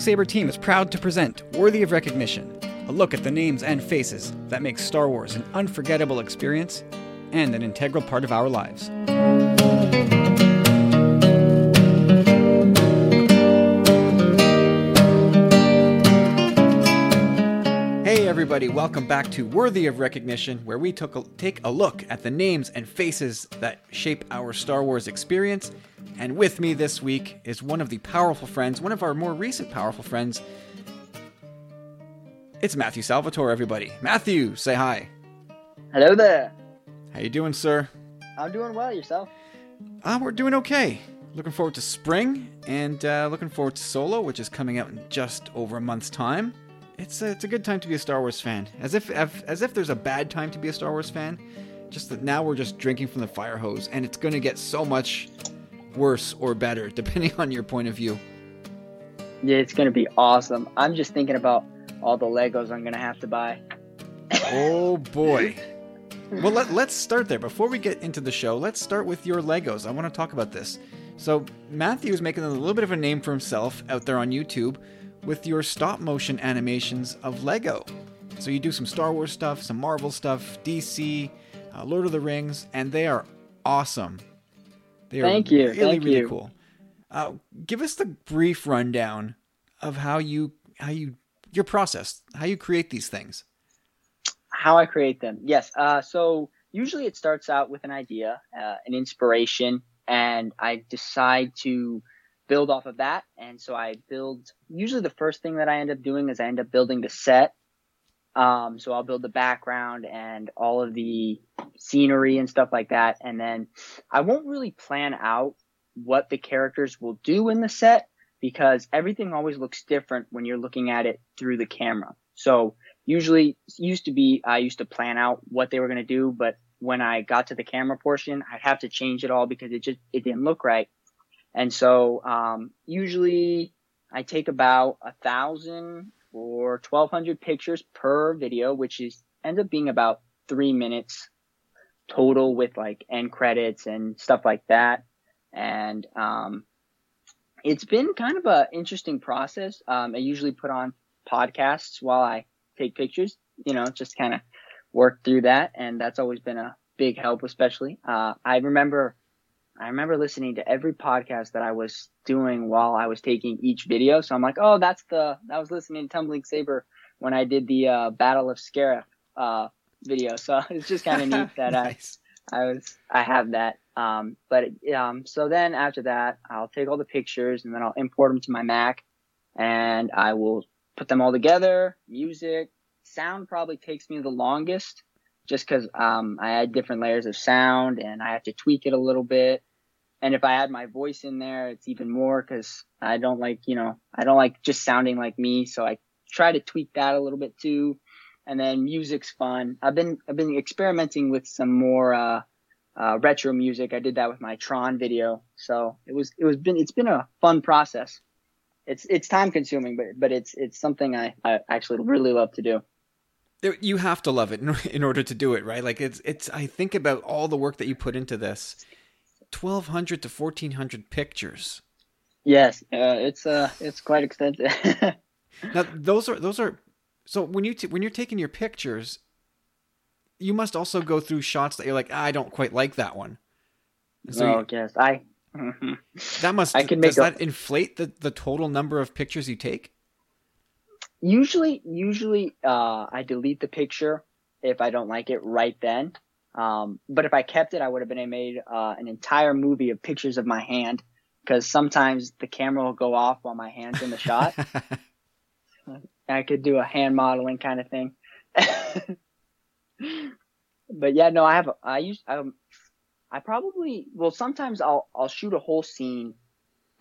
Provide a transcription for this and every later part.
Saber team is proud to present Worthy of Recognition, a look at the names and faces that make Star Wars an unforgettable experience and an integral part of our lives. Hey everybody, welcome back to Worthy of Recognition, where we took a, take a look at the names and faces that shape our Star Wars experience. And with me this week is one of the powerful friends, one of our more recent powerful friends. It's Matthew Salvatore, everybody. Matthew, say hi. Hello there. How you doing, sir? I'm doing well. Yourself? Uh, we're doing okay. Looking forward to spring and uh, looking forward to Solo, which is coming out in just over a month's time. It's a, it's a good time to be a Star Wars fan. As if as if there's a bad time to be a Star Wars fan. Just that now we're just drinking from the fire hose, and it's going to get so much worse or better depending on your point of view. Yeah, it's going to be awesome. I'm just thinking about all the Legos I'm going to have to buy. oh boy. Well, let, let's start there. Before we get into the show, let's start with your Legos. I want to talk about this. So, Matthew is making a little bit of a name for himself out there on YouTube with your stop motion animations of Lego. So, you do some Star Wars stuff, some Marvel stuff, DC, uh, Lord of the Rings, and they are awesome. They are Thank you. really, Thank really you. cool. Uh, give us the brief rundown of how you how you your process, how you create these things. How I create them. Yes. Uh, so usually it starts out with an idea, uh, an inspiration, and I decide to build off of that. And so I build, usually the first thing that I end up doing is I end up building the set. Um, so I'll build the background and all of the scenery and stuff like that. And then I won't really plan out what the characters will do in the set because everything always looks different when you're looking at it through the camera. So usually used to be, I used to plan out what they were going to do, but when I got to the camera portion, I'd have to change it all because it just, it didn't look right. And so, um, usually I take about a thousand or 1200 pictures per video, which is ends up being about three minutes total with like end credits and stuff like that. And, um, it's been kind of a interesting process. Um, I usually put on podcasts while I take pictures, you know, just kind of work through that. And that's always been a big help, especially. Uh, I remember, I remember listening to every podcast that I was doing while I was taking each video. So I'm like, oh, that's the, I was listening to Tumbling Saber when I did the, uh, Battle of Scarif, uh, video. So it's just kind of neat that nice. I, I was, I have that. Um, but, um, so then after that, I'll take all the pictures and then I'll import them to my Mac and I will put them all together, music, sound probably takes me the longest just because um, I add different layers of sound and I have to tweak it a little bit. And if I add my voice in there, it's even more because I don't like, you know, I don't like just sounding like me. So I try to tweak that a little bit too. And then music's fun. I've been, I've been experimenting with some more, uh, uh, retro music. I did that with my Tron video. So it was, it was been, it's been a fun process. It's, it's time consuming, but, but it's, it's something I, I actually really love to do you have to love it in order to do it right? Like it's it's i think about all the work that you put into this. 1200 to 1400 pictures. Yes uh, it's uh it's quite extensive. Now those are those are so when you t- when you're taking your pictures you must also go through shots that you're like ah, i don't quite like that one. So oh you, yes i that must I can does make that inflate the the total number of pictures you take usually usually uh, I delete the picture if I don't like it right then. Um, but if I kept it, I would have been made uh, an entire movie of pictures of my hand because sometimes the camera will go off while my hand's in the shot. I could do a hand modeling kind of thing. but yeah, no, I have. I use. Um, I probably well. Sometimes I'll I'll shoot a whole scene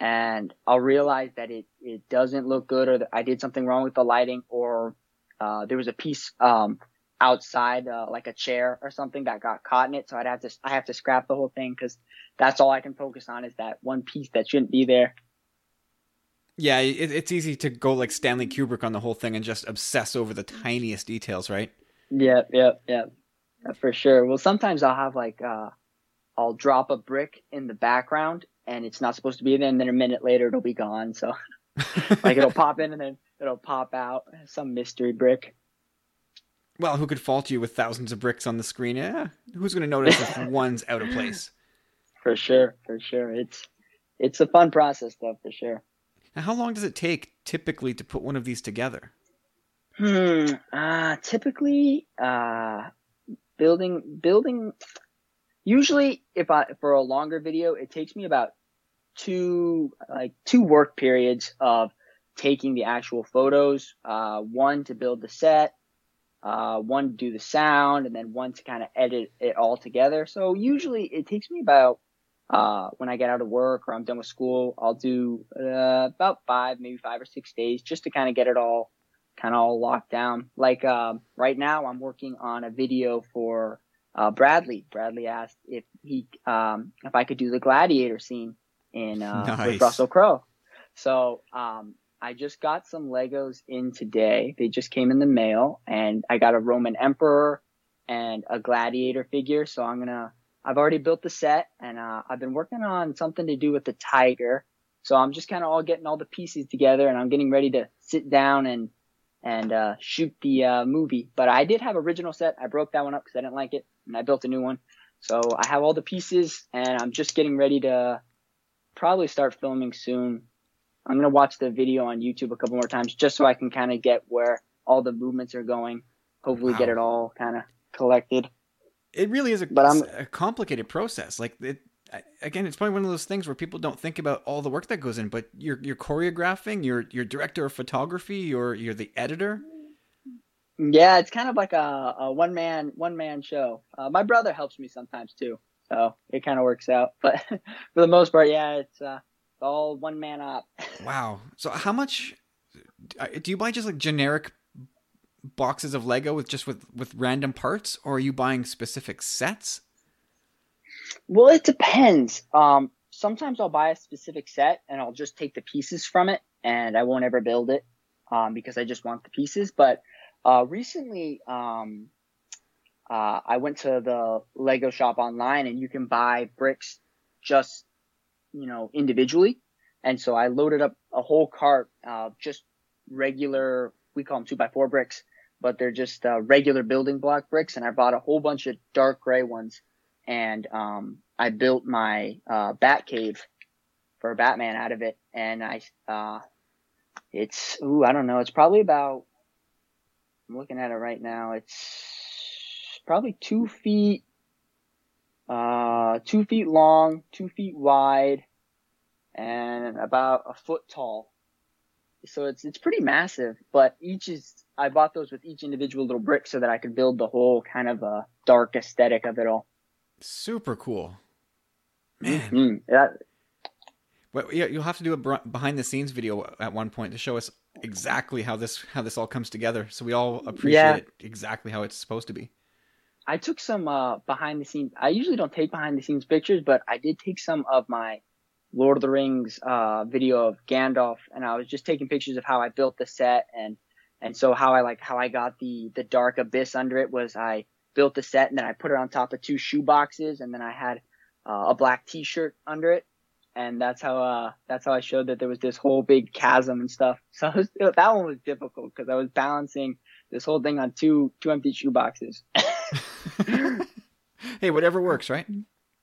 and I'll realize that it, it doesn't look good or that I did something wrong with the lighting or, uh, there was a piece, um, outside, uh, like a chair or something that got caught in it. So I'd have to, I have to scrap the whole thing because that's all I can focus on is that one piece that shouldn't be there. Yeah, it, it's easy to go like Stanley Kubrick on the whole thing and just obsess over the tiniest details, right? Yeah, yeah, yeah, For sure. Well, sometimes I'll have like, uh, I'll drop a brick in the background and it's not supposed to be there, and then a minute later it'll be gone. So like it'll pop in and then it'll pop out some mystery brick. Well, who could fault you with thousands of bricks on the screen? Yeah, who's going to notice if one's out of place? For sure, for sure. It's it's a fun process though, for sure. Now, how long does it take typically to put one of these together? Hmm. Uh, typically, uh, building building. Usually, if I for a longer video, it takes me about two like two work periods of taking the actual photos. Uh, one to build the set, uh, one to do the sound, and then one to kind of edit it all together. So usually, it takes me about uh, when I get out of work or I'm done with school, I'll do uh, about five, maybe five or six days just to kind of get it all kind of all locked down. Like um, right now, I'm working on a video for uh, Bradley. Bradley asked if he um, if I could do the gladiator scene in uh, nice. with Russell Crowe. So um, I just got some Legos in today. They just came in the mail, and I got a Roman emperor and a gladiator figure. So I'm gonna I've already built the set and uh, I've been working on something to do with the tiger. So I'm just kind of all getting all the pieces together and I'm getting ready to sit down and and uh, shoot the uh, movie. But I did have original set. I broke that one up because I didn't like it and I built a new one. So I have all the pieces and I'm just getting ready to probably start filming soon. I'm gonna watch the video on YouTube a couple more times just so I can kind of get where all the movements are going. Hopefully, wow. get it all kind of collected it really is a, but I'm, a complicated process. Like it, again, it's probably one of those things where people don't think about all the work that goes in. But you're you're choreographing, you're you're director of photography, you're you're the editor. Yeah, it's kind of like a, a one man one man show. Uh, my brother helps me sometimes too, so it kind of works out. But for the most part, yeah, it's uh, all one man up. wow. So how much uh, do you buy? Just like generic boxes of Lego with just with with random parts, or are you buying specific sets? Well, it depends. Um, sometimes I'll buy a specific set and I'll just take the pieces from it, and I won't ever build it um, because I just want the pieces. But uh, recently, um, uh, I went to the Lego shop online, and you can buy bricks just you know individually. And so I loaded up a whole cart of just regular, we call them two by four bricks, but they're just uh, regular building block bricks. And I bought a whole bunch of dark gray ones, and um, I built my uh, Bat Cave for Batman out of it. And I, uh, it's ooh, I don't know, it's probably about. I'm looking at it right now. It's probably two feet, uh, two feet long, two feet wide, and about a foot tall. So it's it's pretty massive, but each is I bought those with each individual little brick so that I could build the whole kind of a dark aesthetic of it all. Super cool, man. Mm-hmm. Yeah. Well, yeah, you'll have to do a behind the scenes video at one point to show us exactly how this how this all comes together, so we all appreciate yeah. it exactly how it's supposed to be. I took some uh, behind the scenes. I usually don't take behind the scenes pictures, but I did take some of my Lord of the Rings uh, video of Gandalf, and I was just taking pictures of how I built the set and and so how I like how I got the the dark abyss under it was I built the set and then I put it on top of two shoe boxes and then I had uh, a black T-shirt under it, and that's how uh that's how I showed that there was this whole big chasm and stuff. So was, that one was difficult because I was balancing this whole thing on two two empty shoe boxes. hey, whatever works, right?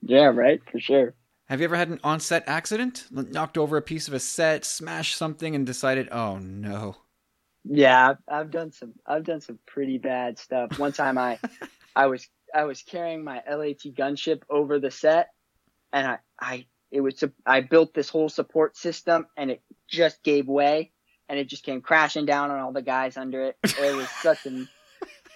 Yeah, right, for sure. Have you ever had an on-set accident? Knocked over a piece of a set, smashed something, and decided, "Oh no." Yeah, I've, I've done some. I've done some pretty bad stuff. One time, I, I was I was carrying my LAT gunship over the set, and I I it was I built this whole support system, and it just gave way, and it just came crashing down on all the guys under it. It was such an,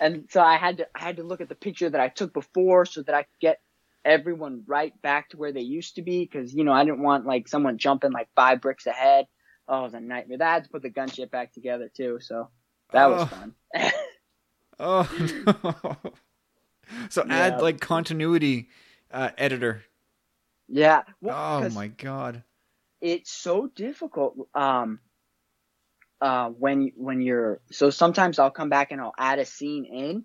and so I had to I had to look at the picture that I took before so that I could get everyone right back to where they used to be because you know I didn't want like someone jumping like five bricks ahead. Oh, it was a nightmare. That had to put the gunship back together too, so that oh. was fun. oh no! So yeah. add like continuity uh, editor. Yeah. Well, oh my god. It's so difficult. Um. Uh, when when you're so sometimes I'll come back and I'll add a scene in,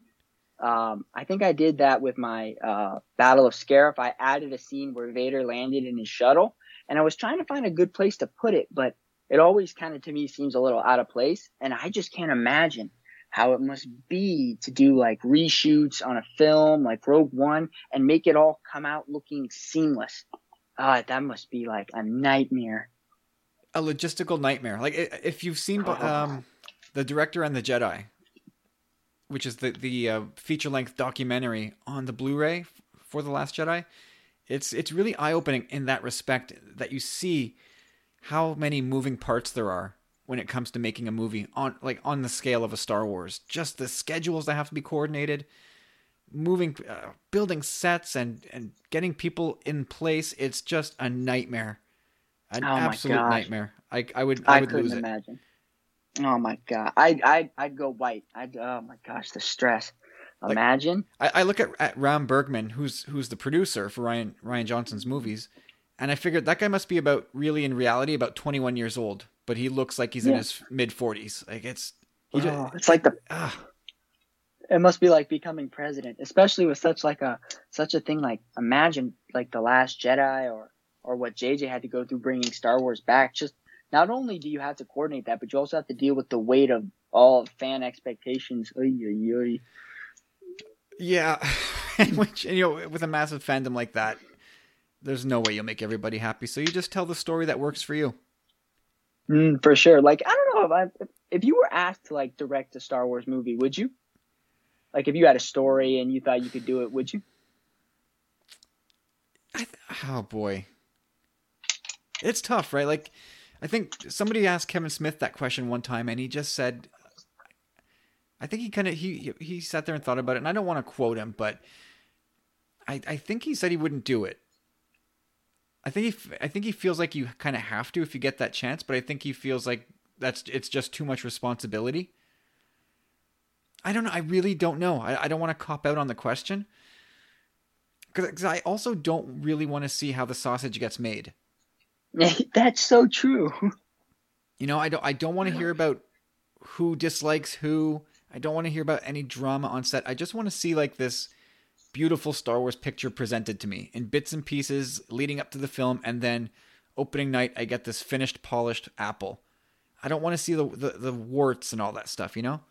um, I think I did that with my uh, Battle of Scarif. I added a scene where Vader landed in his shuttle, and I was trying to find a good place to put it, but it always kind of to me seems a little out of place. And I just can't imagine how it must be to do like reshoots on a film like Rogue One and make it all come out looking seamless. Ah, that must be like a nightmare. A logistical nightmare. Like if you've seen um, the director and the Jedi, which is the the uh, feature length documentary on the Blu-ray for the Last Jedi, it's it's really eye opening in that respect that you see how many moving parts there are when it comes to making a movie on like on the scale of a Star Wars. Just the schedules that have to be coordinated, moving, uh, building sets, and and getting people in place. It's just a nightmare, an oh absolute nightmare. I I would I, I would couldn't imagine. Oh my god, I I I'd go white. I'd oh my gosh, the stress. Imagine. Like, I, I look at, at Ram Bergman, who's who's the producer for Rian Rian Johnson's movies, and I figured that guy must be about really in reality about 21 years old, but he looks like he's yeah. in his mid 40s. Like it's oh, just, it's like the uh, it must be like becoming president, especially with such like a such a thing like imagine like the Last Jedi or or what JJ had to go through bringing Star Wars back. Just not only do you have to coordinate that, but you also have to deal with the weight of all fan expectations. Oy, oy, oy. Yeah, which you know, with a massive fandom like that, there's no way you'll make everybody happy. So you just tell the story that works for you. Mm, for sure. Like I don't know if I, if you were asked to like direct a Star Wars movie, would you? Like if you had a story and you thought you could do it, would you? Th- oh boy, it's tough, right? Like I think somebody asked Kevin Smith that question one time, and he just said, I think he kind of he he sat there and thought about it, and I don't want to quote him, but I I think he said he wouldn't do it. I think he I think he feels like you kind of have to if you get that chance, but I think he feels like that's it's just too much responsibility. I don't know. I really don't know. I, I don't want to cop out on the question because I also don't really want to see how the sausage gets made. That's so true. You know, I don't I don't want to hear about who dislikes who. I don't want to hear about any drama on set. I just want to see like this beautiful Star Wars picture presented to me in bits and pieces leading up to the film, and then opening night, I get this finished, polished apple. I don't want to see the, the, the warts and all that stuff, you know?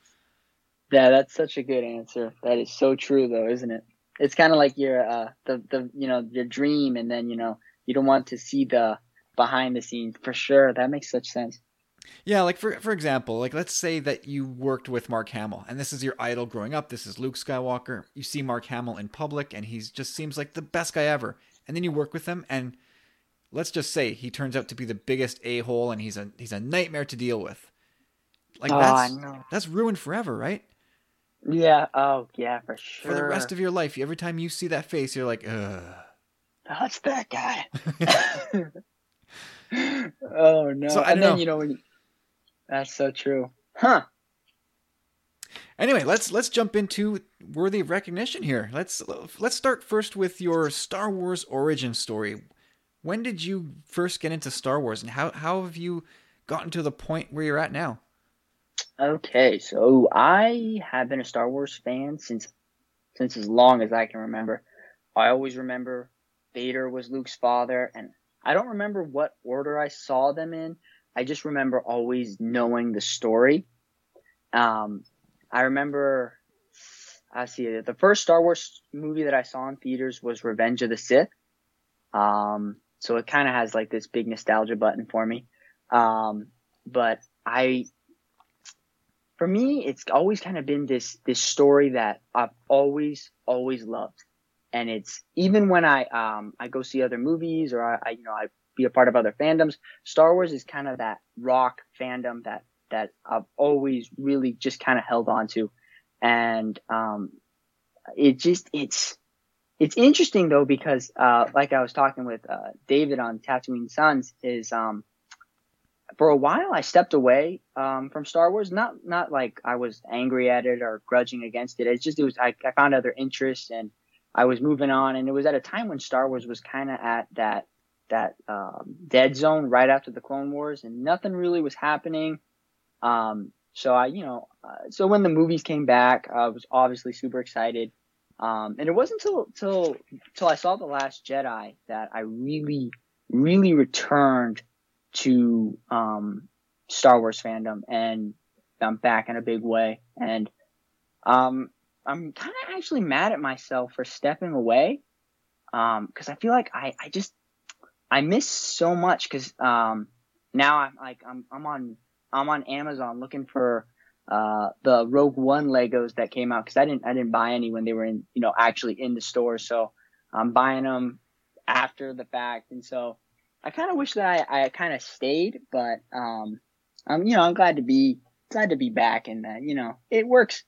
Yeah, that's such a good answer. That is so true, though, isn't it? It's kind of like your uh the the you know your dream, and then you know you don't want to see the behind the scenes for sure. That makes such sense. Yeah, like for for example, like let's say that you worked with Mark Hamill and this is your idol growing up. This is Luke Skywalker. You see Mark Hamill in public and he just seems like the best guy ever. And then you work with him and let's just say he turns out to be the biggest a-hole and he's a he's a nightmare to deal with. Like oh, that's that's ruined forever, right? Yeah, oh yeah, for sure. For the rest of your life, every time you see that face, you're like, ugh. Oh, that's that guy. oh no! So, and then know. you know when you, that's so true. Huh. Anyway, let's let's jump into worthy of recognition here. Let's let's start first with your Star Wars origin story. When did you first get into Star Wars, and how how have you gotten to the point where you're at now? Okay, so I have been a Star Wars fan since since as long as I can remember. I always remember Vader was Luke's father, and I don't remember what order I saw them in, I just remember always knowing the story. Um, I remember, I see it. The first Star Wars movie that I saw in theaters was Revenge of the Sith. Um, so it kind of has like this big nostalgia button for me. Um, but I, for me, it's always kind of been this, this story that I've always, always loved. And it's even when I, um, I go see other movies or I, I you know, I be a part of other fandoms. Star Wars is kind of that rock fandom that that I've always really just kind of held on to, and um, it just it's it's interesting though because uh, like I was talking with uh, David on Tatooine Sons is um, for a while I stepped away um, from Star Wars. Not not like I was angry at it or grudging against it. It's just it was I, I found other interests and I was moving on, and it was at a time when Star Wars was kind of at that that um, dead zone right after the Clone Wars, and nothing really was happening. Um, so I, you know, uh, so when the movies came back, I was obviously super excited. Um, and it wasn't until till till I saw the Last Jedi that I really, really returned to um, Star Wars fandom, and I'm back in a big way. And um, I'm kind of actually mad at myself for stepping away because um, I feel like I, I just I miss so much because um, now I'm like I'm I'm on I'm on Amazon looking for uh, the Rogue One Legos that came out because I didn't I didn't buy any when they were in you know actually in the store, so I'm buying them after the fact, and so I kind of wish that I, I kind of stayed, but um, I'm you know I'm glad to be glad to be back, and that you know it works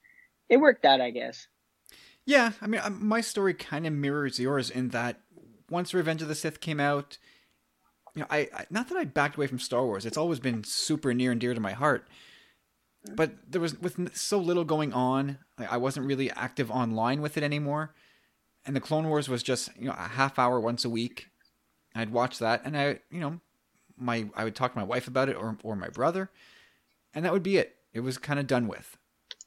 it worked out, I guess. Yeah, I mean, um, my story kind of mirrors yours in that once Revenge of the Sith came out, you know, I, I not that I backed away from Star Wars. It's always been super near and dear to my heart. But there was with so little going on, I wasn't really active online with it anymore. And the Clone Wars was just you know a half hour once a week. I'd watch that, and I you know my I would talk to my wife about it or or my brother, and that would be it. It was kind of done with,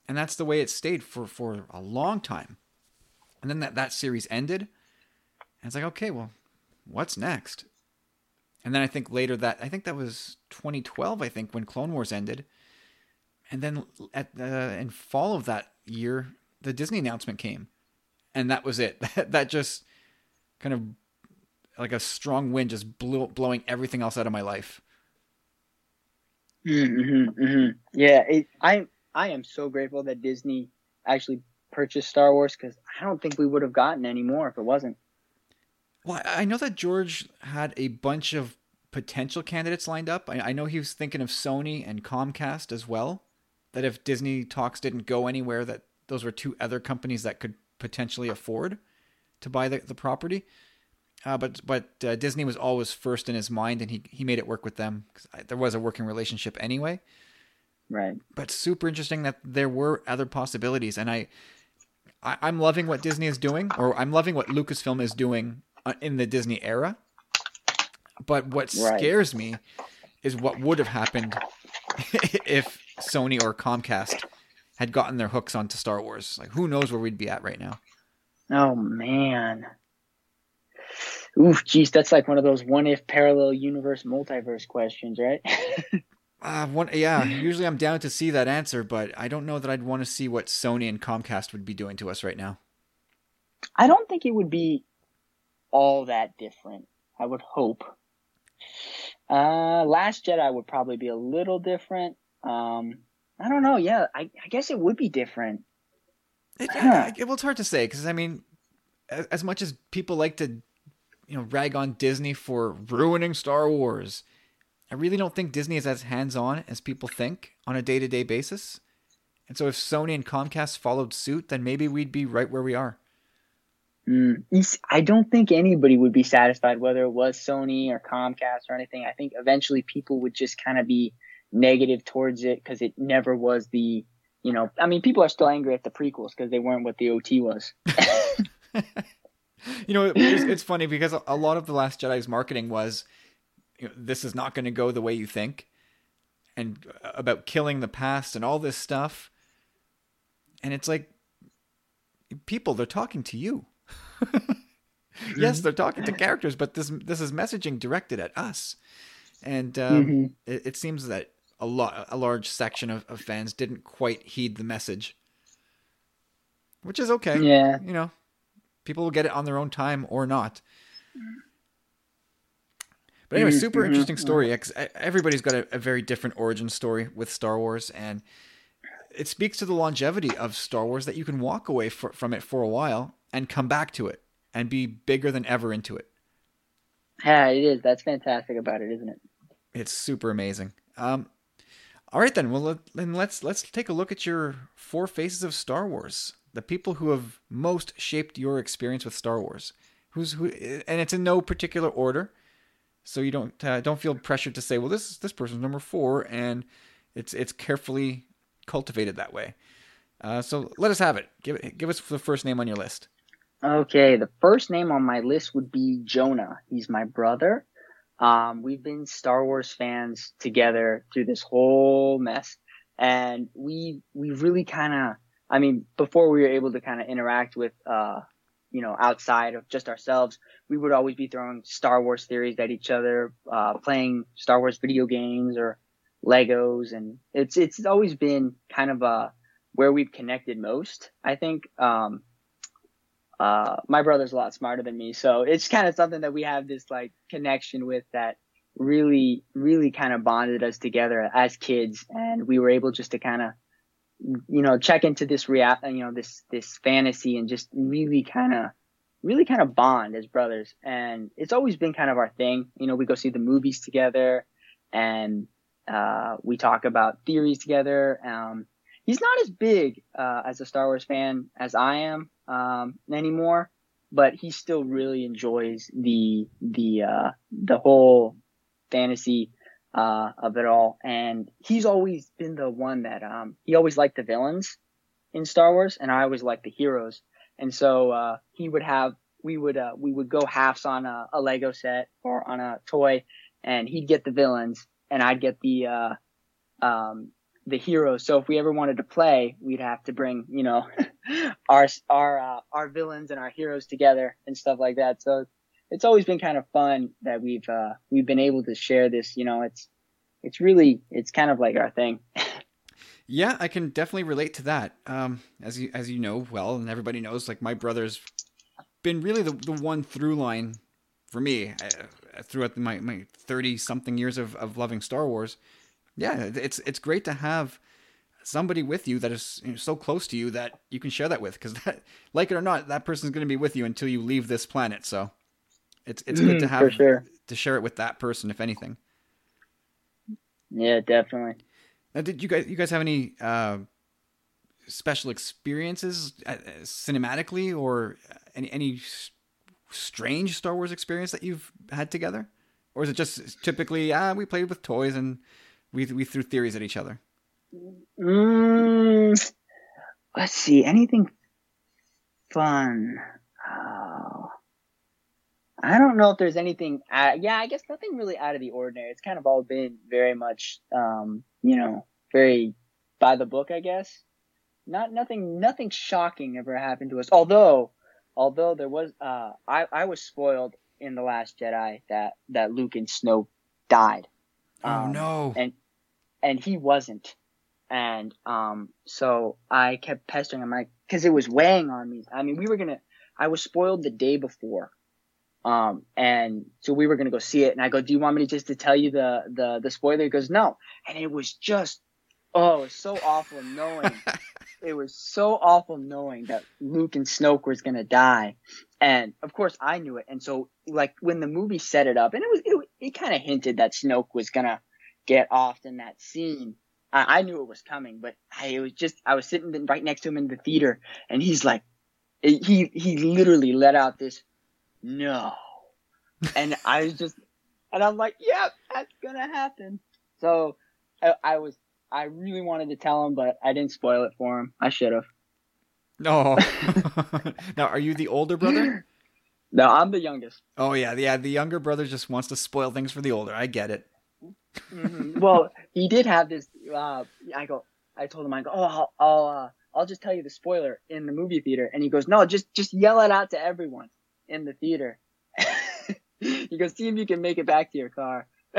and that's the way it stayed for for a long time. And then that, that series ended. And it's like, okay, well, what's next? And then I think later that, I think that was 2012, I think, when Clone Wars ended. And then at the, in fall of that year, the Disney announcement came. And that was it. that just kind of like a strong wind just blew, blowing everything else out of my life. Mm-hmm, mm-hmm. Yeah, it, I I am so grateful that Disney actually purchased Star Wars because I don't think we would have gotten any more if it wasn't. Well, I know that George had a bunch of potential candidates lined up. I, I know he was thinking of Sony and Comcast as well. That if Disney talks didn't go anywhere, that those were two other companies that could potentially afford to buy the, the property. Uh, but but uh, Disney was always first in his mind, and he he made it work with them because there was a working relationship anyway. Right. But super interesting that there were other possibilities, and I I, am loving what Disney is doing, or I'm loving what Lucasfilm is doing in the Disney era. But what right. scares me is what would have happened if Sony or Comcast had gotten their hooks onto Star Wars. Like, who knows where we'd be at right now? Oh man. Oof, geez, that's like one of those one if parallel universe multiverse questions, right? Uh, one, yeah. Usually I'm down to see that answer, but I don't know that I'd want to see what Sony and Comcast would be doing to us right now. I don't think it would be all that different. I would hope. Uh, Last Jedi would probably be a little different. Um, I don't know. Yeah, I, I guess it would be different. It, huh. well, it's hard to say because I mean, as, as much as people like to, you know, rag on Disney for ruining Star Wars, I really don't think Disney is as hands on as people think on a day to day basis. And so if Sony and Comcast followed suit, then maybe we'd be right where we are. Mm, I don't think anybody would be satisfied whether it was Sony or Comcast or anything. I think eventually people would just kind of be negative towards it because it never was the, you know, I mean, people are still angry at the prequels because they weren't what the OT was. you know, it's, it's funny because a lot of the Last Jedi's marketing was you know, this is not going to go the way you think and about killing the past and all this stuff and it's like people they're talking to you yes they're talking to characters but this this is messaging directed at us. And um, mm-hmm. it, it, seems that a lot a large section of, of fans didn't quite heed the message. Which is okay yeah. you know. People will get it on their own time or not. But anyway, super mm-hmm. interesting story. Everybody's got a, a, very different origin story with Star Wars, and it speaks to the longevity of Star Wars that you can walk away for, from it for a while and come back to it and be bigger than ever into it. Yeah, it is. That's fantastic about it, isn't it? It's super amazing. Um, all right then. Well, then let's let's take a look at your four faces of Star Wars. The people who have most shaped your experience with Star Wars. Who's who? And it's in no particular order so you don't uh, don't feel pressured to say, well, this this person's number four, and it's it's carefully cultivated that way. Uh, so let us have it. Give give us the first name on your list. Okay, the first name on my list would be Jonah. He's my brother. Um, we've been Star Wars fans together through this whole mess, and we we really kind of, I mean, before we were able to kind of interact with uh, you know, outside of just ourselves, we would always be throwing Star Wars theories at each other, uh, playing Star Wars video games or Legos. And it's, it's always been kind of, uh, where we've connected most, I think. Um, uh, my brother's a lot smarter than me. So it's kind of something that we have this like connection with that really, really kind of bonded us together as kids. And we were able just to kind of, you know, check into this real, you know, this, this fantasy and just really kind of, really kind of bond as brothers. And it's always been kind of our thing. You know, we go see the movies together and, uh, we talk about theories together. Um, he's not as big, uh, as a Star Wars fan as I am, um, anymore, but he still really enjoys the, the, uh, the whole fantasy, uh, of it all. And he's always been the one that, um, he always liked the villains in Star Wars and I always liked the heroes. And so, uh, he would have, we would, uh, we would go halves on a, a Lego set or on a toy and he'd get the villains and I'd get the, uh, um, the heroes. So if we ever wanted to play, we'd have to bring, you know, our, our, uh, our villains and our heroes together and stuff like that. So it's always been kind of fun that we've uh, we've been able to share this. You know, it's it's really it's kind of like our thing. yeah, I can definitely relate to that. Um, as you as you know well, and everybody knows, like my brother's been really the the one through line for me uh, throughout my my thirty something years of of loving Star Wars. Yeah, it's it's great to have somebody with you that is you know, so close to you that you can share that with because like it or not that person's going to be with you until you leave this planet so it's it's good to For have sure. to share it with that person, if anything. Yeah, definitely. Now, did you guys you guys have any uh, special experiences uh, cinematically, or any any strange Star Wars experience that you've had together, or is it just typically ah we played with toys and we we threw theories at each other? Mm, let's see. Anything fun? Oh. I don't know if there's anything. Uh, yeah, I guess nothing really out of the ordinary. It's kind of all been very much, um, you know, very by the book, I guess. Not nothing, nothing shocking ever happened to us. Although, although there was, uh, I I was spoiled in the Last Jedi that that Luke and Snoke died. oh Um, no! and and he wasn't. And um so i kept pestering him like because it was weighing on me. I mean we were gonna i was spoiled the day before. Um and so we were gonna go see it and i go do you want me to just to tell you the the the spoiler? He goes no. And it was just oh it was so awful knowing it was so awful knowing that Luke and Snoke was gonna die, and of course I knew it. And so, like when the movie set it up, and it was it, it kind of hinted that Snoke was gonna get off in that scene. I, I knew it was coming, but I it was just I was sitting right next to him in the theater, and he's like, he he literally let out this no, and I was just, and I'm like, yep, that's gonna happen. So I, I was I really wanted to tell him, but I didn't spoil it for him. I should have. No. now, are you the older brother? No, I'm the youngest. Oh yeah, yeah. The younger brother just wants to spoil things for the older. I get it. Mhm. well, he did have this. Uh, I go. I told him. I go. Oh, I'll I'll, uh, I'll just tell you the spoiler in the movie theater, and he goes, No, just just yell it out to everyone in the theater. he goes, See if you can make it back to your car.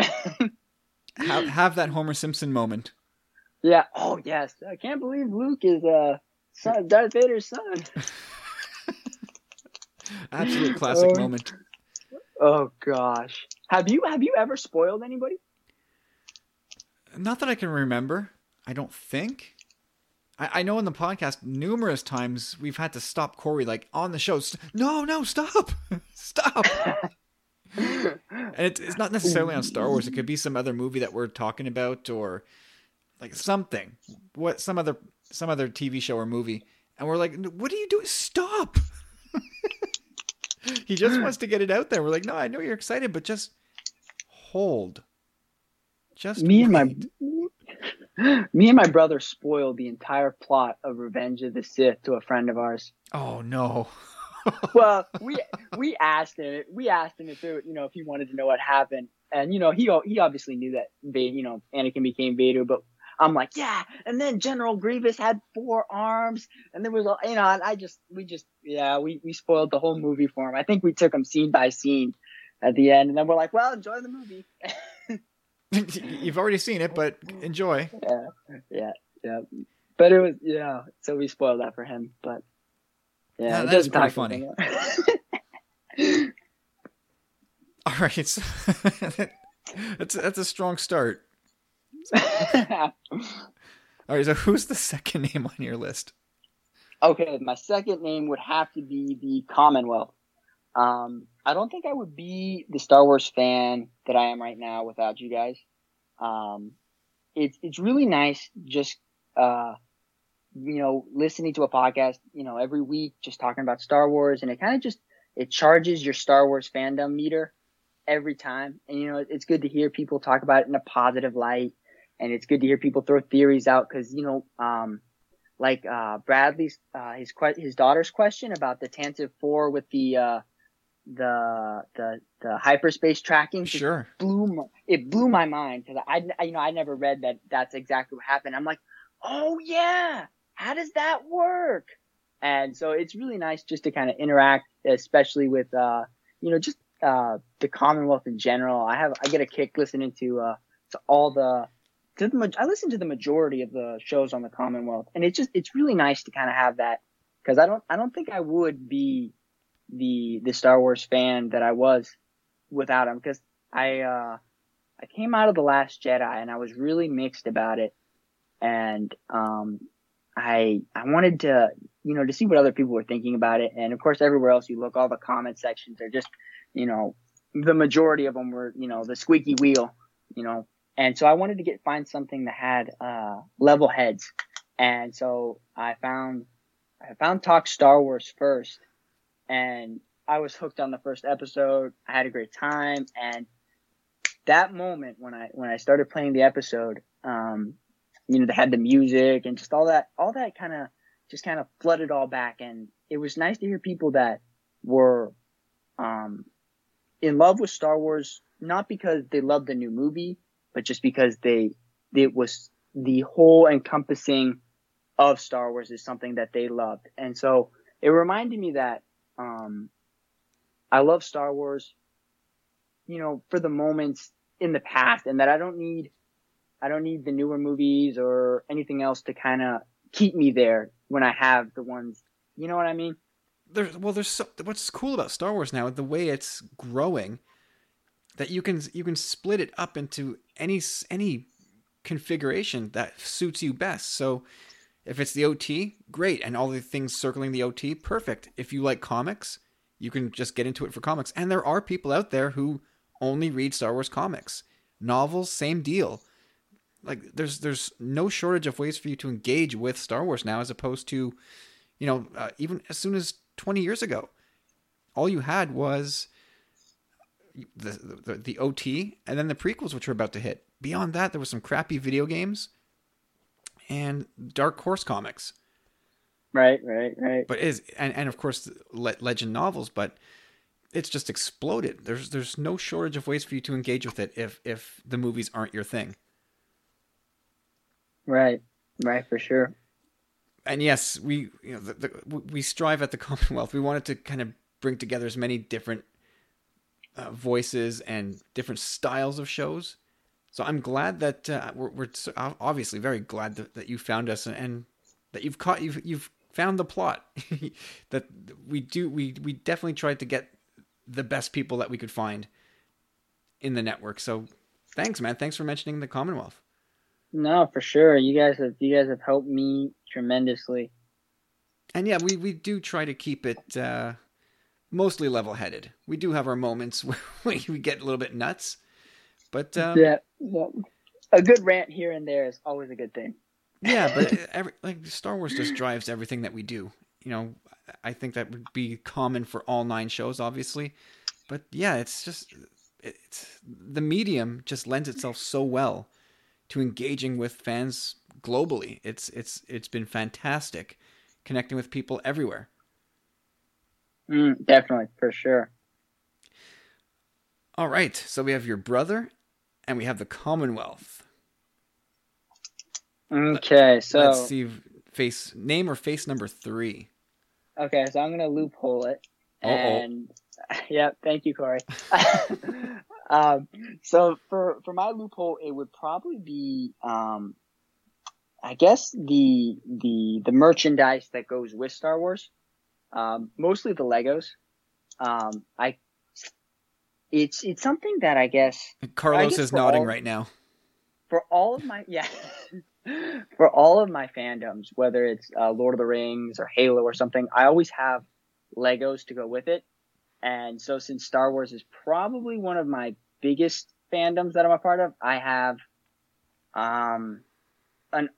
Have, have that Homer Simpson moment. yeah. Oh yes. I can't believe Luke is uh son, Darth Vader's son. Absolute classic Oh. moment. Oh gosh. Have you have you ever spoiled anybody? Not that I can remember. I don't think. I, I know in the podcast numerous times we've had to stop Corey like on the show. "St- No, no, stop, stop. and it's it's not necessarily on Star Wars. It could be some other movie that we're talking about or like something. What some other some other TV show or movie, and we're like, "What are you doing? Stop!" he just wants to get it out there. We're like, "No, I know you're excited, but just hold." Just me and my me and my brother spoiled the entire plot of Revenge of the Sith to a friend of ours. Oh no. well, we we asked him we asked him if it, you know if he wanted to know what happened, and you know he he obviously knew that Vader, you know Anakin became Vader, but I'm like, yeah. And then General Grievous had four arms, and there was, you know, and I just, we just, yeah, we we spoiled the whole movie for him. I think we took him scene by scene at the end, and then we're like, well, enjoy the movie. You've already seen it, but enjoy. Yeah, yeah, yeah. But it was, yeah. So we spoiled that for him, but yeah, that's pretty funny. All right, so that's that's a strong start. All right, so who's the second name on your list? Okay, my second name would have to be the Commonwealth. Um, I don't think I would be the Star Wars fan that I am right now without you guys. Um, it's it's really nice just uh, you know listening to a podcast you know every week just talking about Star Wars and it kind of just it charges your Star Wars fandom meter every time and you know it's good to hear people talk about it in a positive light and it's good to hear people throw theories out because you know um, like uh, Bradley's uh, his his daughter's question about the Tantive Four with the uh, the the the hyperspace tracking sure blew my, it blew my mind because I, I you know I never read that that's exactly what happened. I'm like, oh yeah, how does that work? And so it's really nice just to kind of interact, especially with uh you know just uh the Commonwealth in general. I have I get a kick listening to uh to all the to the I listen to the majority of the shows on the Commonwealth, and it's just it's really nice to kind of have that because I don't I don't think I would be the the Star Wars fan that I was without him because I uh, I came out of the Last Jedi and I was really mixed about it, and um, I I wanted to you know to see what other people were thinking about it, and of course everywhere else you look, all the comment sections are just you know the majority of them were you know the squeaky wheel, you know, and so I wanted to get find something that had uh, level heads, and so I found I found Talk Star Wars first and I was hooked on the first episode. I had a great time, and that moment when I when I started playing the episode, um, you know, they had the music and just all that, all that kind of just kind of flooded all back, and it was nice to hear people that were um, in love with Star Wars, not because they loved the new movie, but just because they it was the whole encompassing of Star Wars is something that they loved, and so it reminded me that um, I love Star Wars, you know, for the moments in the past, and that I don't need, I don't need the newer movies or anything else to kind of keep me there when I have the ones. You know what I mean? There's well, there's so, what's cool about Star Wars now, the way it's growing, that you can you can split it up into any any configuration that suits you best. So if it's the OT, great. And all the things circling the OT, perfect. If you like comics, you can just get into it for comics. And there are people out there who only read Star Wars comics. Novels, same deal. Like there's there's no shortage of ways for you to engage with Star Wars now, as opposed to, you know, uh, even as soon as 20 years ago, all you had was the, the the OT and then the prequels, which were about to hit. Beyond that, there was some crappy video games and Dark Horse comics. Right, right, right. But is and and of course legend novels, but it's just exploded. There's there's no shortage of ways for you to engage with it if if the movies aren't your thing. Right, right, for sure. And yes, we you know the, the, we strive at the Commonwealth. We wanted to kind of bring together as many different uh, voices and different styles of shows so I'm glad that uh, we're, we're, obviously very glad that, that you found us and, and that you've caught you've you've found the plot that we do we we definitely tried to get the best people that we could find in the network. So thanks, man. Thanks for mentioning the Commonwealth. No, for sure. You guys have you guys have helped me tremendously. And yeah, we we do try to keep it uh, mostly level headed. We do have our moments where we get a little bit nuts but um, yeah, a good rant here and there is always a good thing. yeah, but every, like Star Wars just drives everything that we do. You know, I think that would be common for all nine shows, obviously. But yeah, it's just it's the medium just lends itself so well to engaging with fans globally. It's it's it's been fantastic connecting with people everywhere. Mm, definitely, for sure. All right, so we have your brother and we have the Commonwealth. Okay, so let's see. Face name or face number three. Okay, so I'm gonna loophole it. Uh-oh. And yeah, thank you, Corey. um, so for for my loophole, it would probably be, um, I guess the the the merchandise that goes with Star Wars, um, mostly the Legos. Um, I it's it's something that I guess Carlos guess is nodding all- right now. for all of my yeah. For all of my fandoms whether it's uh, lord of the rings or halo or something i always have legos to go with it. And so since star wars is probably one of my biggest fandoms that i'm a part of i have um an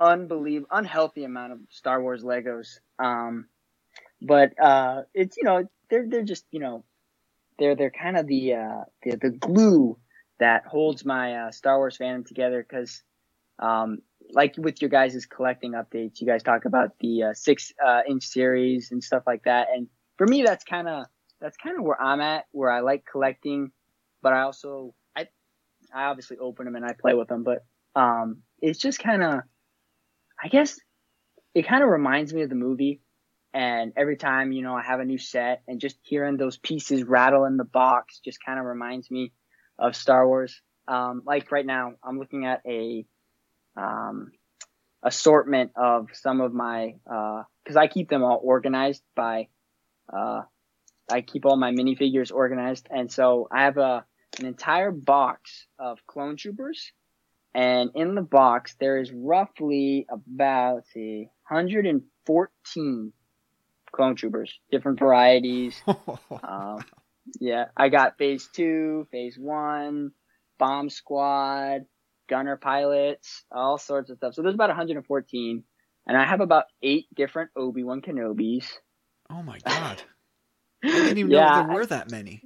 unbelievable unhealthy amount of star wars legos. Um but uh it's you know they're they're just you know they're they're kind of the uh the, the glue that holds my uh, Star Wars fandom together because, um, like with your guys' collecting updates, you guys talk about the uh, six uh, inch series and stuff like that. And for me, that's kind of that's kind of where I'm at, where I like collecting, but I also I I obviously open them and I play with them, but um, it's just kind of I guess it kind of reminds me of the movie. And every time, you know, I have a new set and just hearing those pieces rattle in the box just kind of reminds me of Star Wars. Um, like right now, I'm looking at a um, assortment of some of my because I keep them all organized by uh, I keep all my minifigures organized, and so I have a an entire box of clone troopers, and in the box there is roughly about see 114 clone troopers, different varieties. Um, yeah, I got phase two, phase one, bomb squad, gunner pilots, all sorts of stuff. So there's about 114, and I have about eight different Obi Wan Kenobis. oh my god! I didn't even know there were that many.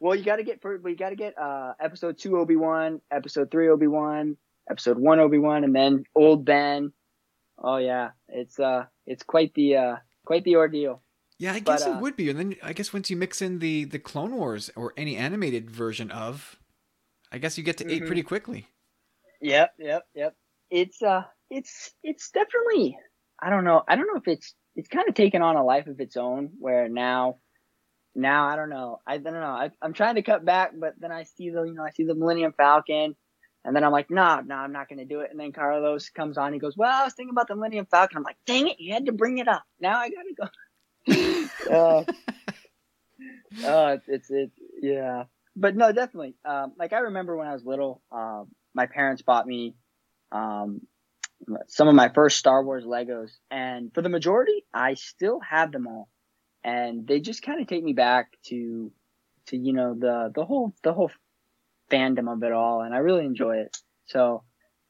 Well, you got to get for, you got to get uh, episode two Obi Wan, episode three Obi Wan, episode one Obi Wan, and then old Ben. Oh yeah, it's uh, it's quite the uh, quite the ordeal. Yeah, I But, guess uh, it would be. And then I guess once you mix in the the Clone Wars or any animated version of, I guess you get to eight Mhm. pretty quickly. Yep, yep, yep. It's uh, it's it's definitely. I don't know. I don't know if it's it's kind of taken on a life of its own. Where now, now I don't know. I, I don't know. I, I'm trying to cut back, but then I see the you know I see the Millennium Falcon, and then I'm like, nah, nah, I'm not gonna do it. And then Carlos comes on. He goes, well, I was thinking about the Millennium Falcon. I'm like, dang it, you had to bring it up. Now I gotta go. uh, uh, it's it's yeah, but no, definitely. Um, like I remember when I was little, um, my parents bought me um, some of my first Star Wars Legos, and for the majority, I still have them all, and they just kind of take me back to to you know the the whole the whole fandom of it all, and I really enjoy it. So,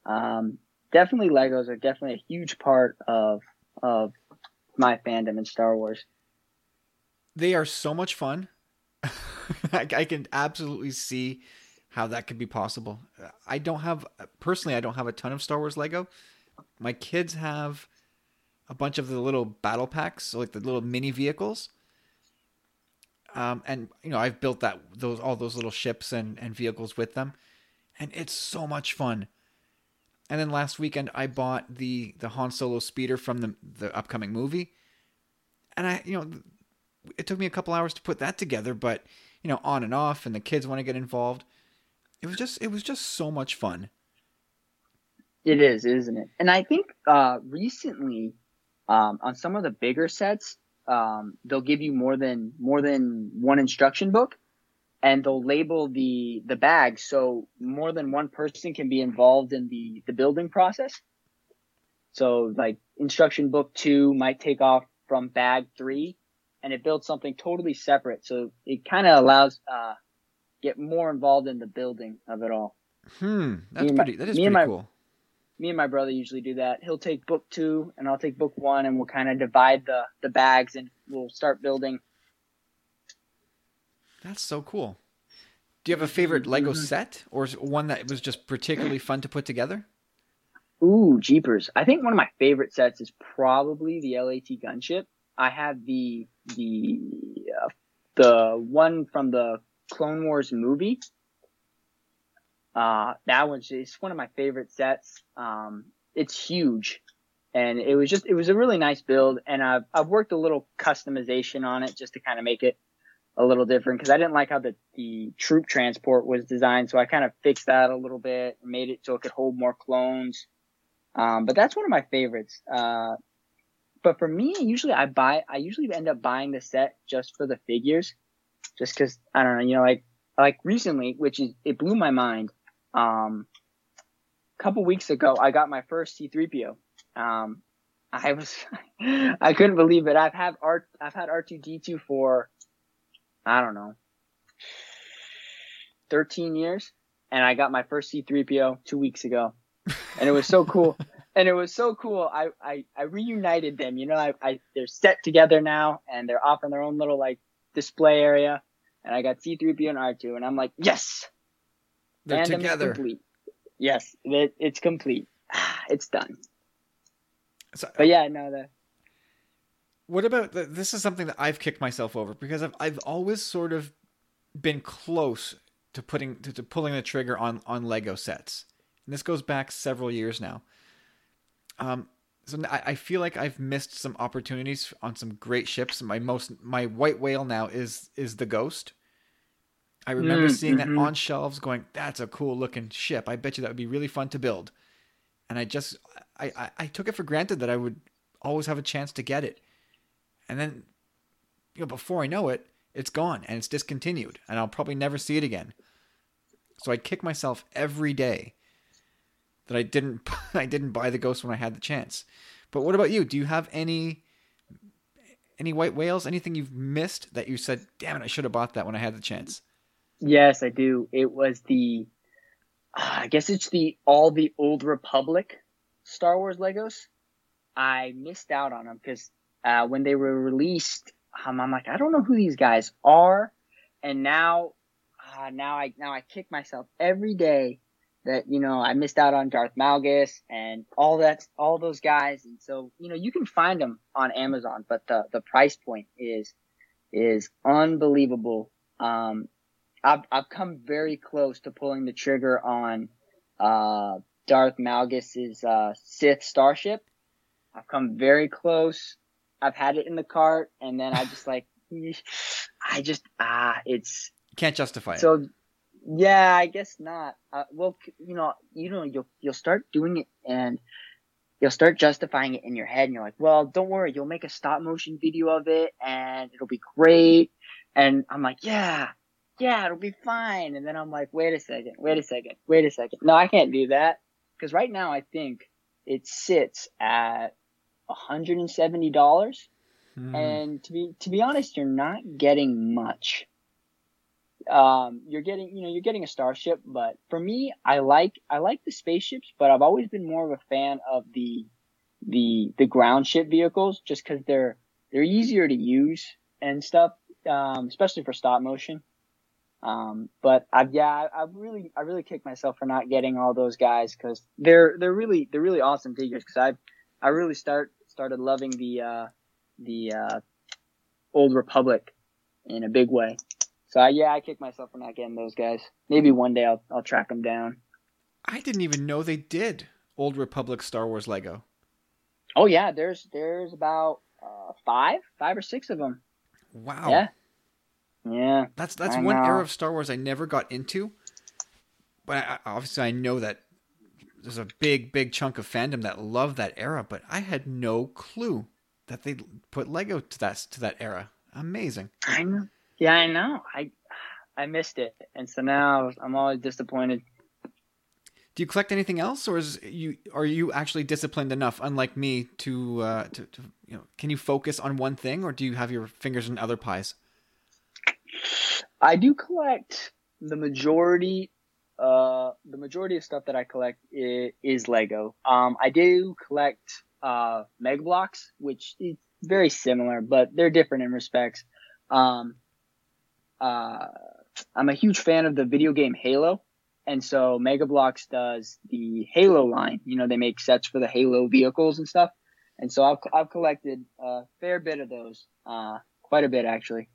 um, definitely Legos are definitely a huge part of of my fandom in Star Wars. They are so much fun. I, I can absolutely see how that could be possible. I don't have personally. I don't have a ton of Star Wars Lego. My kids have a bunch of the little battle packs, so like the little mini vehicles. Um, and you know, I've built that those all those little ships and and vehicles with them, and it's so much fun. And then last weekend, I bought the the Han Solo speeder from the the upcoming movie, and I you know it took me a couple hours to put that together, but you know, on and off, and the kids want to get involved. It was just it was just so much fun. It is, isn't it? And I think uh, recently, um, on some of the bigger sets, um, they'll give you more than more than one instruction book, and they'll label the the bags so more than one person can be involved in the the building process. So, like instruction book two might take off from bag three, and it builds something totally separate. So it kind of allows uh, get more involved in the building of it all. Hmm, that's my- pretty. That is pretty my- cool. Me and my brother usually do that. He'll take book two and I'll take book one and we'll kind of divide the, the bags and we'll start building. That's so cool. Do you have a favorite Lego Mhm. set, or one that was just particularly fun to put together? Ooh, jeepers. I think one of my favorite sets is probably the LAAT gunship. I have the, the, uh, the one from the Clone Wars movie. Uh, that one's just one of my favorite sets. Um, it's huge, and it was just it was a really nice build, and I've I've worked a little customization on it just to kind of make it a little different because I didn't like how the the troop transport was designed, so I kind of fixed that a little bit, made it so it could hold more clones. Um, but that's one of my favorites. Uh, but for me, usually I buy, I usually end up buying the set just for the figures, just because I don't know, you know, like like recently, which is it blew my mind. Um, a couple weeks ago, I got my first C3PO. Um, I was, I couldn't believe it. I've had art, I've had R2D2 for, I don't know, 13 years, and I got my first C3PO two weeks ago, and it was so cool. and it was so cool. I, I, I reunited them. You know, I, I, they're set together now, and they're off in their own little like display area. And I got C3PO and R2, and I'm like, yes, they're Fandom together. complete. Yes, it, it's complete. It's done. So, but yeah, no, the. What about the, this? Is something that I've kicked myself over because I've I've always sort of been close to putting to, to pulling the trigger on on Lego sets, and this goes back several years now. Um, so I, I feel like I've missed some opportunities on some great ships. My most my white whale now is is the Ghost. I remember mm, seeing mm-hmm. that on shelves, going, "That's a cool looking ship. I bet you that would be really fun to build." And I just I, I, I took it for granted that I would always have a chance to get it, and then you know before I know it, it's gone and it's discontinued, and I'll probably never see it again. So I'd kick myself every day that I didn't I didn't buy the ghost when I had the chance. But what about you? Do you have any any white whales? Anything you've missed that you said, "Damn it, I should have bought that when I had the chance"? Yes, I do. It was the uh, I guess it's the all the old Republic Star Wars Legos. I missed out on them because uh, when they were released, um, I'm like, I don't know who these guys are, and now, uh, now I now I kick myself every day that you know I missed out on Darth Malgus and all that all those guys and so you know you can find them on Amazon but the the price point is is unbelievable um I've I've come very close to pulling the trigger on uh Darth Malgus's uh Sith starship I've come very close I've had it in the cart and then I just like I just ah it's can't justify it so yeah, I guess not. Uh, well, you know, you know, you'll you'll start doing it and you'll start justifying it in your head, and you're like, well, don't worry, you'll make a stop motion video of it, and it'll be great. And I'm like, yeah, yeah, it'll be fine. And then I'm like, wait a second, wait a second, wait a second. No, I can't do that because right now I think it sits at $170. Hmm. And to be to be honest, you're not getting much um, you're getting, you know, you're getting a starship, but for me, I like, I like the spaceships, but I've always been more of a fan of the, the, the ground ship vehicles just cause they're, they're easier to use and stuff, um, especially for stop motion. Um, but I've, yeah, I, I really, I really kicked myself for not getting all those guys cause they're, they're really, they're really awesome figures cause I, I really start, started loving the, uh, the, uh, old Republic in a big way. So I, yeah, I kick myself for not getting those guys. Maybe one day I'll I'll track them down. I didn't even know they did Old Republic Star Wars Lego. Oh yeah, there's there's about uh, five, five or six of them. Wow. Yeah. Yeah. That's that's I one know. era of Star Wars I never got into. But I, obviously, I know that there's a big, big chunk of fandom that love that era. But I had no clue that they put Lego to that to that era. Amazing. I know. Yeah, I know. I I missed it, and so now I'm always disappointed. Do you collect anything else, or is you are you actually disciplined enough, unlike me, to, uh, to, to you know? Can you focus on one thing, or do you have your fingers in other pies? I do collect the majority. Uh, the majority of stuff that I collect is, is Lego. Um, I do collect uh Mega Bloks, which is very similar, but they're different in respects. Um, uh, I'm a huge fan of the video game Halo. And so Mega Bloks does the Halo line. You know, they make sets for the Halo vehicles and stuff. And so I've, I've collected a fair bit of those, uh, quite a bit actually.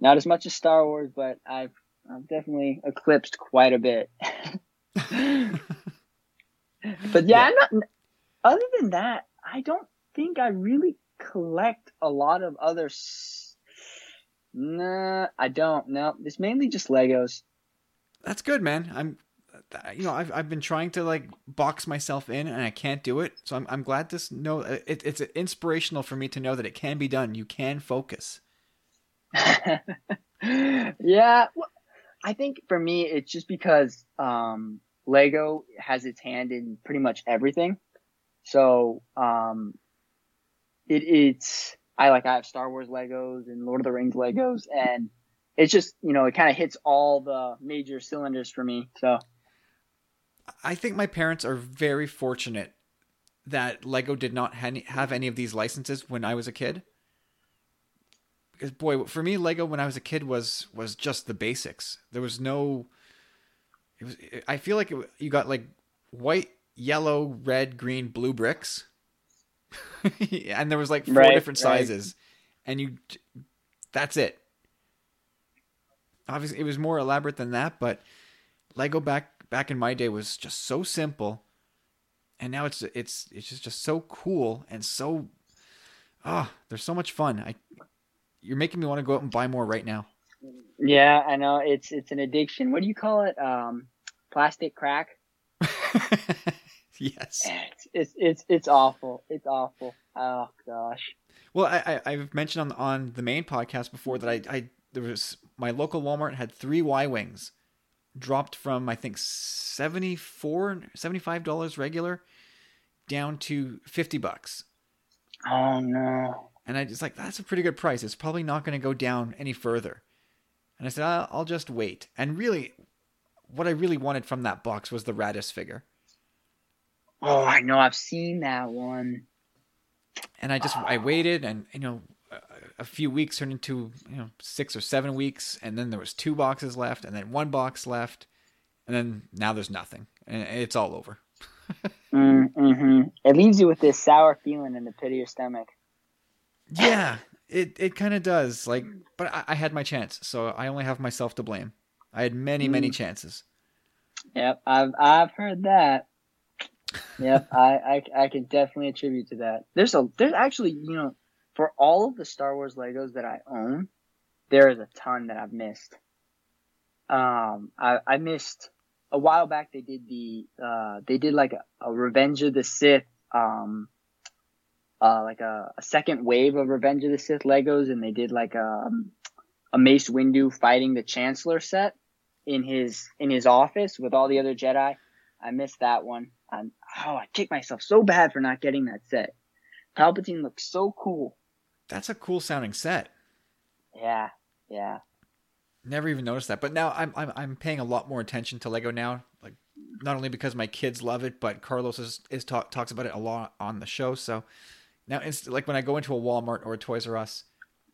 Not as much as Star Wars, but I've, I've definitely eclipsed quite a bit. but yeah, yeah, I'm not, other than that, I don't think I really collect a lot of other. S- nah, I don't. No, it's mainly just Legos. That's good, man. I'm, you know, I've I've been trying to like box myself in, and I can't do it. So I'm I'm glad to know it, it's inspirational for me to know that it can be done. You can focus. yeah, well, I think for me, it's just because um, Lego has its hand in pretty much everything. So um, it, it's I like I have Star Wars Legos and Lord of the Rings Legos, and it's just you know it kind of hits all the major cylinders for me. So I think my parents are very fortunate that Lego did not have any of these licenses when I was a kid. Because boy, for me, Lego when I was a kid was was just the basics. There was no. It was. I feel like it, you got like white, yellow, red, green, blue bricks, and there was like four right, different sizes, right. and you. That's it. Obviously, it was more elaborate than that, but Lego back back in my day was just so simple, and now it's it's it's just just so cool and so. Ah, oh, they're so much fun. I you're making me want to go out and buy more right now. Yeah, I know it's it's an addiction. What do you call it? Um, plastic crack. yes. It's, it's it's it's awful. It's awful. Oh gosh. Well, I, I have mentioned on on the main podcast before that I I there was my local Walmart had three Y wings dropped from I think 74 75 dollars regular down to 50 bucks. Oh no. And I just like, that's a pretty good price. It's probably not going to go down any further. And I said, I'll, I'll just wait. And really, what I really wanted from that box was the Raddus figure. Oh, I know. I've seen that one. And I just, I waited and, you know, a, few weeks turned into, you know, six or seven weeks. And then there was two boxes left and then one box left. And then now there's nothing. And it's all over. mm, hmm It leaves you with this sour feeling in the pit of your stomach. Yeah, it it kind of does. Like, but I, I, had my chance, so I only have myself to blame. I had many, mm. many chances. Yep, I've I've heard that. Yep, I, I I can definitely attribute to that. There's a there's actually you know for all of the Star Wars Legos that I own, there is a ton that I've missed. Um, I I missed a while back. They did the uh they did like a, a Revenge of the Sith um uh, like a, a, second wave of Revenge of the Sith Legos, and they did like a um, a Mace Windu fighting the Chancellor set in his in his office with all the other Jedi. I missed that one. I'm, oh, I kicked myself so bad for not getting that set. Palpatine looks so cool. That's a cool sounding set. Yeah, yeah. Never even noticed that, but now I'm I'm I'm paying a lot more attention to Lego now. Like not only because my kids love it, but Carlos is, is talk, talks about it a lot on the show. So now, it's like when I go into a Walmart or a Toys R Us,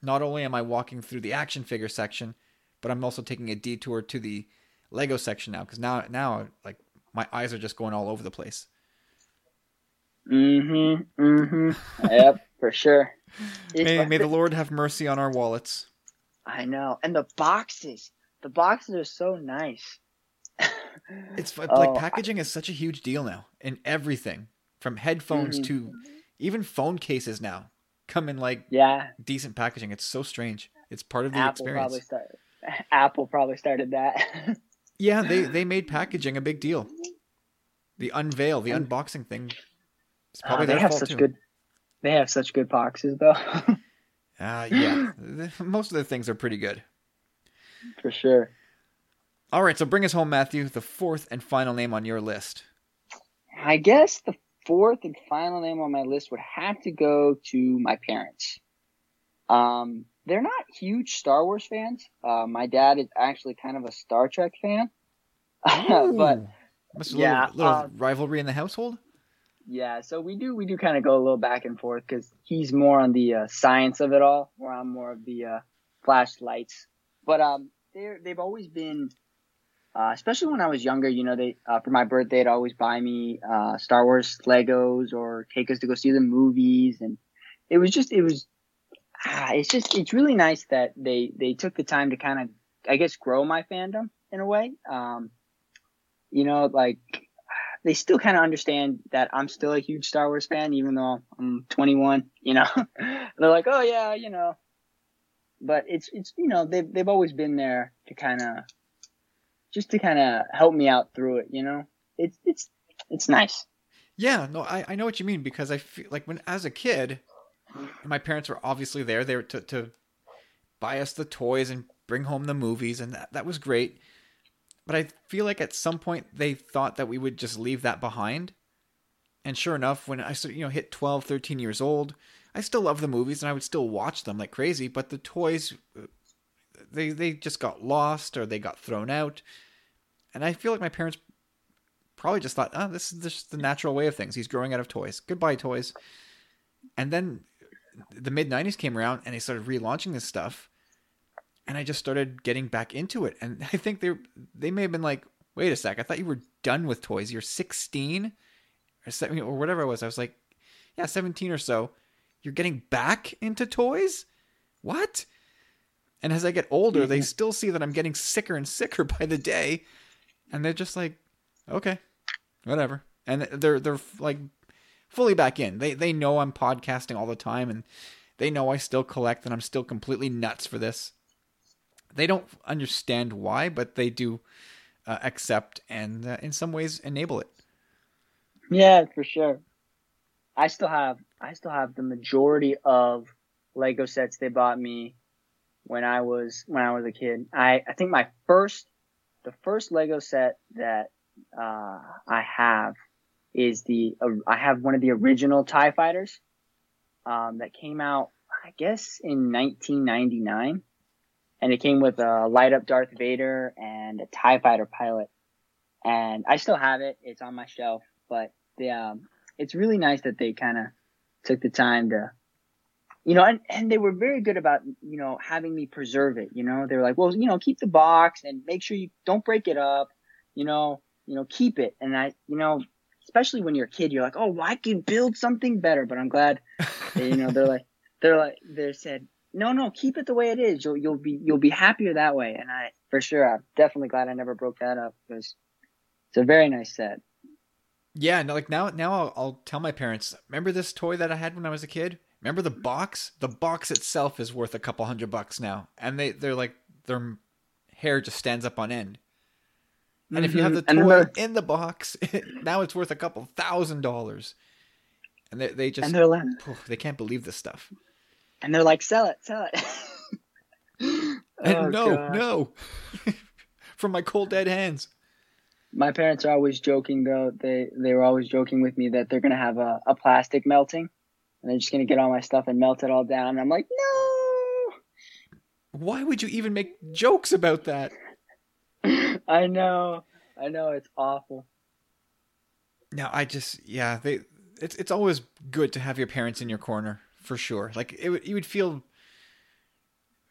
not only am I walking through the action figure section, but I'm also taking a detour to the Lego section now because now, now, like my eyes are just going all over the place. Mm-hmm. Mm-hmm. yep, for sure. may, may the Lord have mercy on our wallets. I know, and the boxes. The boxes are so nice. it's like oh, packaging I... is such a huge deal now in everything, from headphones mm-hmm. to even phone cases now come in like yeah decent packaging. It's so strange. It's part of the Apple experience. Probably started, Apple probably started that. yeah, they they made packaging a big deal. The unveil, the and, unboxing thing. It's probably uh, they have such too. good. They have such good boxes though. uh, yeah, most of the things are pretty good. For sure. All right, so bring us home, Matthew. The fourth and final name on your list. I guess the fourth and final name on my list would have to go to my parents. Um, they're not huge Star Wars fans. Uh, my dad is actually kind of a Star Trek fan. but yeah, little, little uh, rivalry in the household. Yeah, so we do we do kind of go a little back and forth because he's more on the uh, science of it all, where I'm more of the uh, flashlights. But um, they they've always been uh, especially when I was younger, you know, they uh, for my birthday they'd always buy me uh, Star Wars Legos or take us to go see the movies, and it was just it was ah, it's just it's really nice that they they took the time to kind of I guess grow my fandom in a way. Um, you know, like they still kind of understand that I'm still a huge Star Wars fan, even though I'm 21. You know, they're like, oh yeah, you know. But it's it's you know they've they've always been there to kind of just to kind of help me out through it. You know, it's it's it's nice. Yeah, no, I, I know what you mean because I feel like when as a kid, my parents were obviously there. They were to, to buy us the toys and bring home the movies, and that, that was great. But I feel like at some point they thought that we would just leave that behind. And sure enough, when I you know hit 12, 13 years old, I still love the movies and I would still watch them like crazy. But the toys, uh, they they just got lost or they got thrown out. And I feel like my parents probably just thought, oh, this is just the natural way of things. He's growing out of toys. Goodbye, toys. And then the mid 90s came around and they started relaunching this stuff and I just started getting back into it. And I think they they may have been like, "Wait a sec, I thought you were done with toys. You're 16 or 17 or whatever it was." I was like, "Yeah, 17 or so. You're getting back into toys? What?" And as I get older, they still see that I'm getting sicker and sicker by the day, and they're just like, "Okay, whatever." And they're they're like fully back in. They they know I'm podcasting all the time and they know I still collect and I'm still completely nuts for this they don't understand why, but they do uh, accept and uh, in some ways enable it. Yeah, for sure. I still have I still have the majority of Lego sets they bought me when I was when I was a kid. I I think my first the first Lego set that uh, I have is the uh, I have one of the original Tie Fighters um, that came out I guess in 1999 and it came with a light up Darth Vader and a Tie Fighter pilot. And I still have it; it's on my shelf. But the, um, it's really nice that they kind of took the time to, you know, and, and they were very good about you know having me preserve it. You know, they were like, well, you know, keep the box and make sure you don't break it up. You know, you know, keep it. And I, you know, especially when you're a kid, you're like, oh, well, I can build something better. But I'm glad, that, you know, they're like, they're like, they said, no, no, keep it the way it is. You'll you'll be you'll be happier that way. And I for sure, I'm definitely glad I never broke that up because it's a very nice set. Yeah, no, like now now I'll, I'll tell my parents. Remember this toy that I had when I was a kid? Remember the box? The box itself is worth a couple hundred bucks now, and they they're like their hair just stands up on end. And mm-hmm. if you have mm-hmm. the toy in the box, now it's worth a couple thousand dollars. And they they just and they're like, they can't believe this stuff and they're like, "Sell it, sell it." and oh, no, God. no, from my cold dead hands. My parents are always joking though. They they were always joking with me that they're gonna have a, a plastic melting, and they're just gonna get all my stuff and melt it all down. And I'm like, no. Why would you even make jokes about that? I know, I know, it's awful. No, I just yeah, they it's it's always good to have your parents in your corner for sure. Like it, you would feel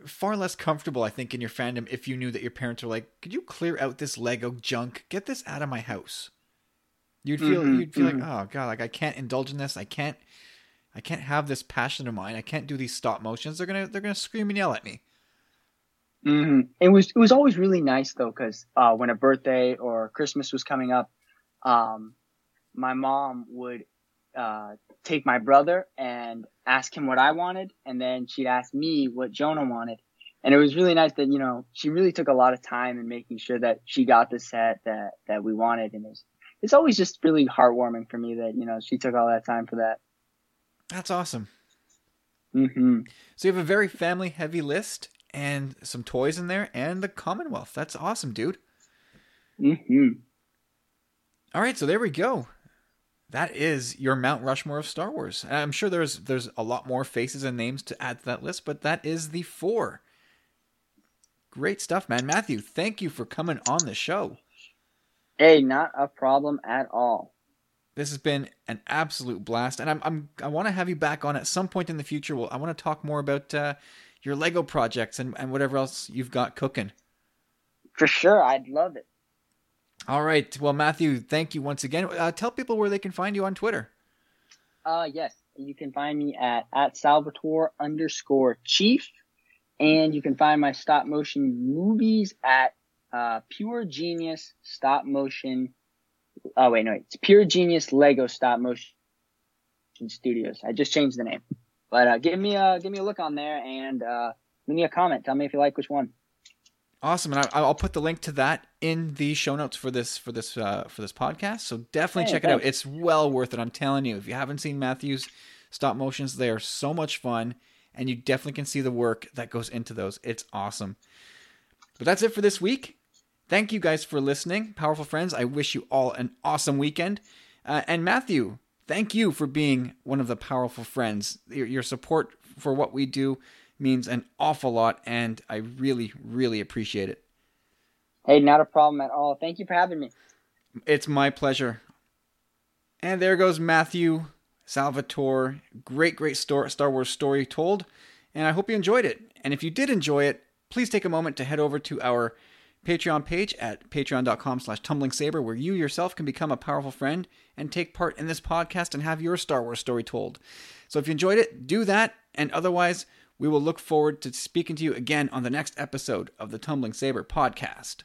far less comfortable, I think, in your fandom if you knew that your parents were like, "Could you clear out this Lego junk? Get this out of my house." You'd feel mm-hmm, you'd feel mm-hmm. like, "Oh God, like I can't indulge in this. I can't, I can't have this passion of mine. I can't do these stop motions. They're gonna they're gonna scream and yell at me." Mm-hmm. It was it was always really nice though, because uh, when a birthday or Christmas was coming up, um, my mom would uh, take my brother and ask him what I wanted, and then she'd ask me what Jonah wanted. And it was really nice that you know she really took a lot of time in making sure that she got the set that that we wanted, and it's it's always just really heartwarming for me that you know she took all that time for that. That's awesome. Mm-hmm. So you have a very family heavy list and some toys in there, and the Commonwealth. That's awesome, dude. Mm-hmm. All right, so there we go that is your Mount Rushmore of Star Wars. I'm sure there's there's a lot more faces and names to add to that list, but that is the four. Great stuff, man. Matthew, thank you for coming on the show. Hey, not a problem at all. This has been an absolute blast, and I'm, I'm I want to have you back on at some point in the future. Well, I want to talk more about uh, your Lego projects and, and whatever else you've got cooking. For sure, I'd love it. All right. Well, Matthew, thank you once again. Uh, tell people where they can find you on Twitter. Uh, yes, you can find me at at Salvatore underscore Chief, and you can find my stop motion movies at uh, Pure Genius Stop Motion Oh wait, no, it's Pure Genius Lego Stop Motion Studios. I just changed the name, but uh, give me a give me a look on there and uh, leave me a comment. Tell me if you like which one. Awesome, and I, will put the link to that in the show notes for this for this uh, for this podcast. So definitely hey, check thanks. it out. It's well worth it. I'm telling you. If you haven't seen Matthew's stop motions, they are so much fun, and you definitely can see the work that goes into those. It's awesome. But that's it for this week. Thank you guys for listening, powerful friends. I wish you all an awesome weekend. Uh, and Matthew, thank you for being one of the powerful friends. Your, your support for what we do means an awful lot, and I really, really appreciate it. Hey, not a problem at all. Thank you for having me. It's my pleasure. And there goes Matthew Salvatore. Great, great Star Wars story told. And I hope you enjoyed it. And if you did enjoy it, please take a moment to head over to our Patreon page at patreon.com slash tumblingsaber, where you yourself can become a powerful friend and take part in this podcast and have your Star Wars story told. So if you enjoyed it, do that. And otherwise, we will look forward to speaking to you again on the next episode of the Tumbling Saber podcast.